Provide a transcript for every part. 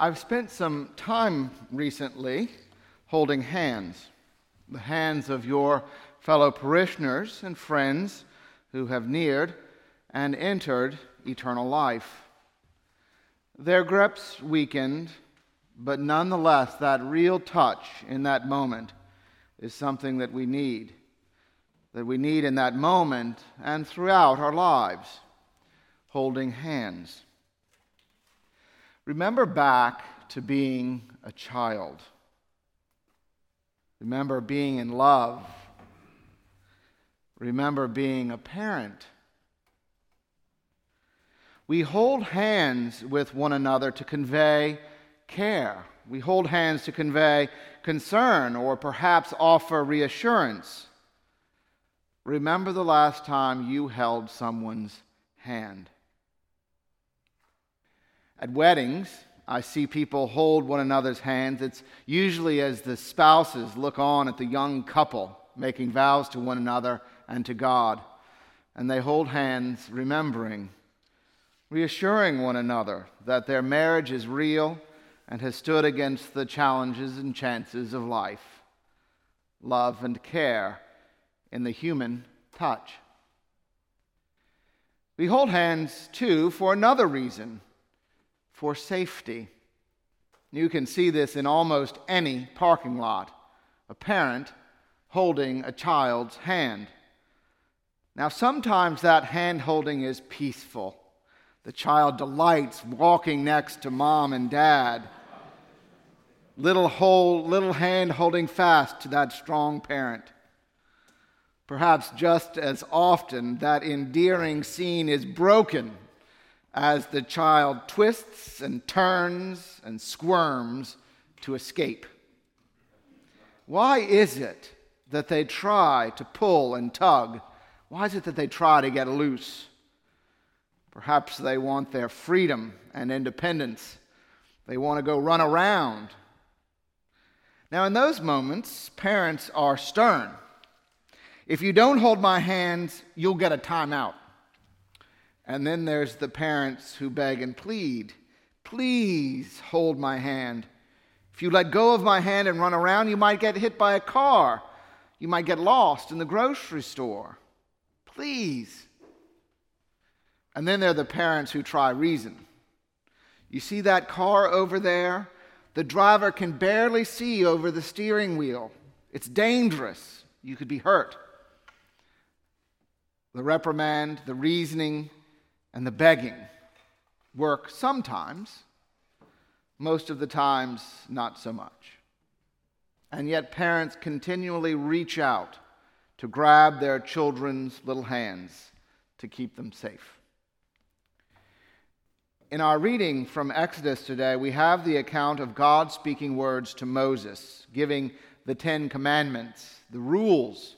I've spent some time recently holding hands, the hands of your fellow parishioners and friends who have neared and entered eternal life. Their grips weakened, but nonetheless, that real touch in that moment is something that we need, that we need in that moment and throughout our lives, holding hands. Remember back to being a child. Remember being in love. Remember being a parent. We hold hands with one another to convey care. We hold hands to convey concern or perhaps offer reassurance. Remember the last time you held someone's hand. At weddings, I see people hold one another's hands. It's usually as the spouses look on at the young couple making vows to one another and to God. And they hold hands, remembering, reassuring one another that their marriage is real and has stood against the challenges and chances of life. Love and care in the human touch. We hold hands, too, for another reason for safety. You can see this in almost any parking lot a parent holding a child's hand. Now, sometimes that hand holding is peaceful. The child delights walking next to mom and dad. Little, little hand holding fast to that strong parent. Perhaps just as often, that endearing scene is broken as the child twists and turns and squirms to escape. Why is it that they try to pull and tug? Why is it that they try to get loose? Perhaps they want their freedom and independence. They want to go run around. Now, in those moments, parents are stern. If you don't hold my hands, you'll get a timeout. And then there's the parents who beg and plead, please hold my hand. If you let go of my hand and run around, you might get hit by a car. You might get lost in the grocery store. Please. And then there are the parents who try reason. You see that car over there? The driver can barely see over the steering wheel. It's dangerous. You could be hurt. The reprimand, the reasoning, and the begging work sometimes, most of the times, not so much. And yet, parents continually reach out to grab their children's little hands to keep them safe. In our reading from Exodus today, we have the account of God speaking words to Moses, giving the Ten Commandments, the rules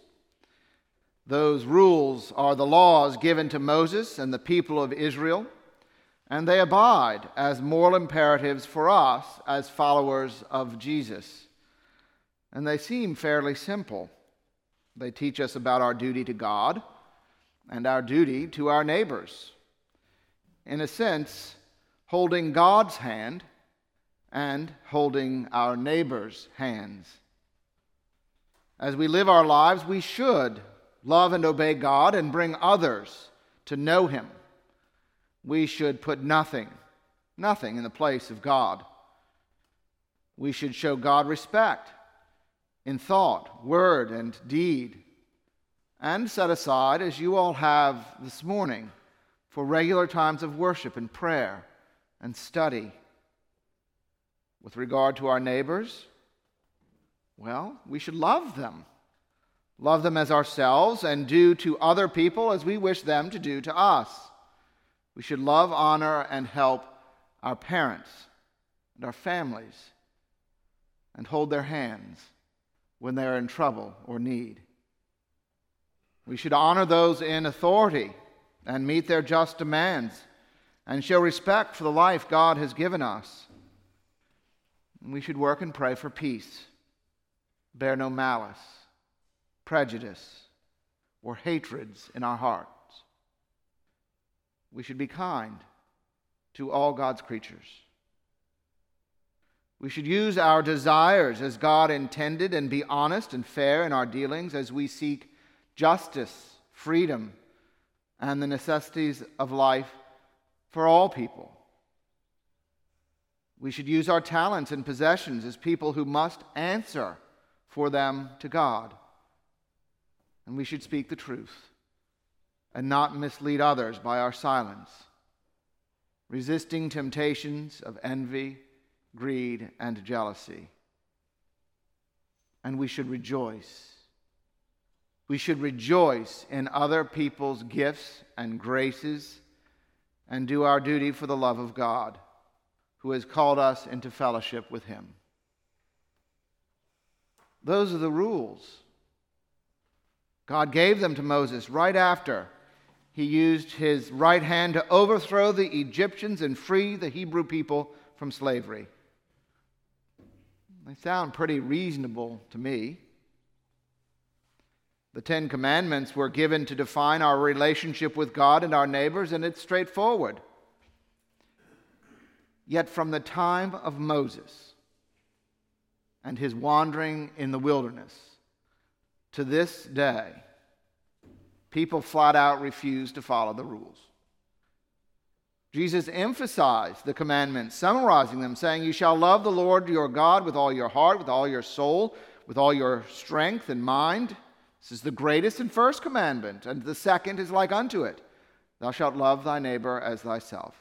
those rules are the laws given to Moses and the people of Israel, and they abide as moral imperatives for us as followers of Jesus. And they seem fairly simple. They teach us about our duty to God and our duty to our neighbors. In a sense, holding God's hand and holding our neighbor's hands. As we live our lives, we should love and obey God and bring others to know Him. We should put nothing, nothing in the place of God. We should show God respect in thought, word, and deed, and set aside, as you all have this morning, for regular times of worship and prayer and study. With regard to our neighbors, well, we should love them love them as ourselves, and do to other people as we wish them to do to us. We should love, honor, and help our parents and our families and hold their hands when they are in trouble or need. We should honor those in authority and meet their just demands and show respect for the life God has given us. We should work and pray for peace, bear no malice prejudice, or hatreds in our hearts. We should be kind to all God's creatures. We should use our desires as God intended and be honest and fair in our dealings as we seek justice, freedom, and the necessities of life for all people. We should use our talents and possessions as people who must answer for them to God. And we should speak the truth and not mislead others by our silence, resisting temptations of envy greed, and jealousy. And we should rejoice. We should rejoice in other people's gifts and graces and do our duty for the love of God, who has called us into fellowship with Him. Those are the rules. God gave them to Moses right after he used his right hand to overthrow the Egyptians and free the Hebrew people from slavery. They sound pretty reasonable to me. The Ten Commandments were given to define our relationship with God and our neighbors, and it's straightforward. Yet, from the time of Moses and his wandering in the wilderness to this day, people flat out refuse to follow the rules. Jesus emphasized the commandments, summarizing them, saying, You shall love the Lord your God with all your heart, with all your soul, with all your strength and mind. This is the greatest and first commandment, and the second is like unto it Thou shalt love thy neighbor as thyself.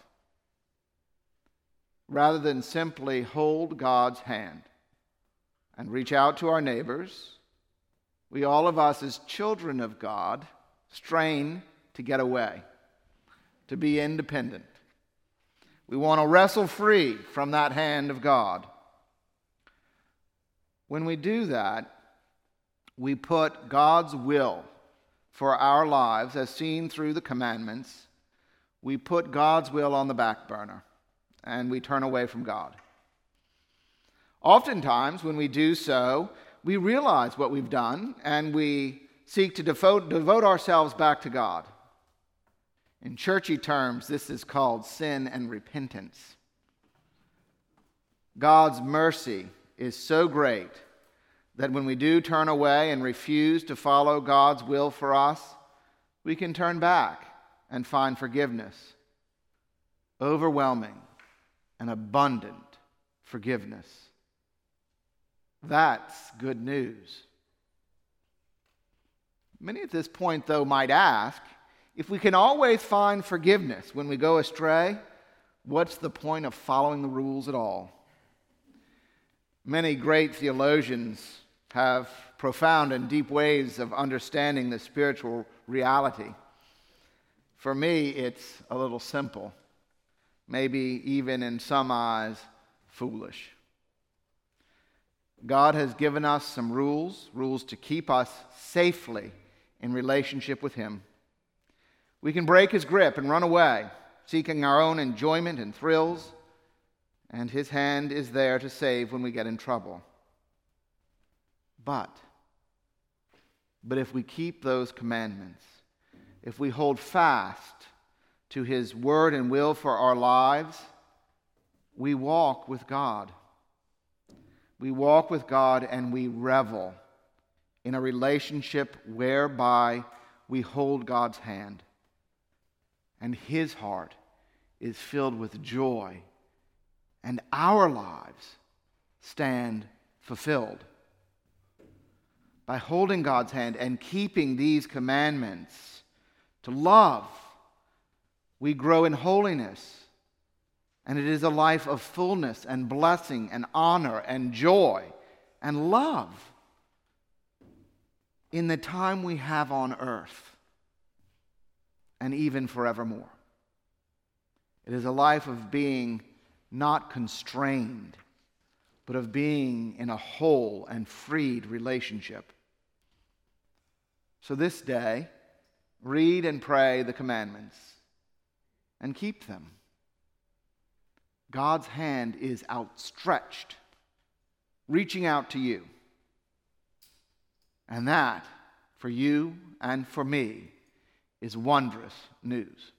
Rather than simply hold God's hand and reach out to our neighbors, we all of us, as children of God, strain to get away, to be independent. We want to wrestle free from that hand of God. When we do that, we put God's will for our lives, as seen through the commandments, we put God's will on the back burner and we turn away from God. Oftentimes, when we do so, we realize what we've done and we seek to devote, devote ourselves back to God. In churchy terms, this is called sin and repentance. God's mercy is so great that when we do turn away and refuse to follow God's will for us, we can turn back and find forgiveness. Overwhelming and abundant forgiveness. That's good news. Many at this point, though, might ask if we can always find forgiveness when we go astray, what's the point of following the rules at all? Many great theologians have profound and deep ways of understanding the spiritual reality. For me, it's a little simple, maybe even in some eyes, foolish. God has given us some rules, rules to keep us safely in relationship with Him. We can break his grip and run away, seeking our own enjoyment and thrills, and his hand is there to save when we get in trouble. But, but if we keep those commandments, if we hold fast to his word and will for our lives, we walk with God. We walk with God and we revel in a relationship whereby we hold God's hand and his heart is filled with joy, and our lives stand fulfilled. By holding God's hand and keeping these commandments to love, we grow in holiness. And it is a life of fullness and blessing and honor and joy and love in the time we have on earth and even forevermore. It is a life of being not constrained, but of being in a whole and freed relationship. So this day, read and pray the commandments and keep them. God's hand is outstretched, reaching out to you. And that, for you and for me, is wondrous news.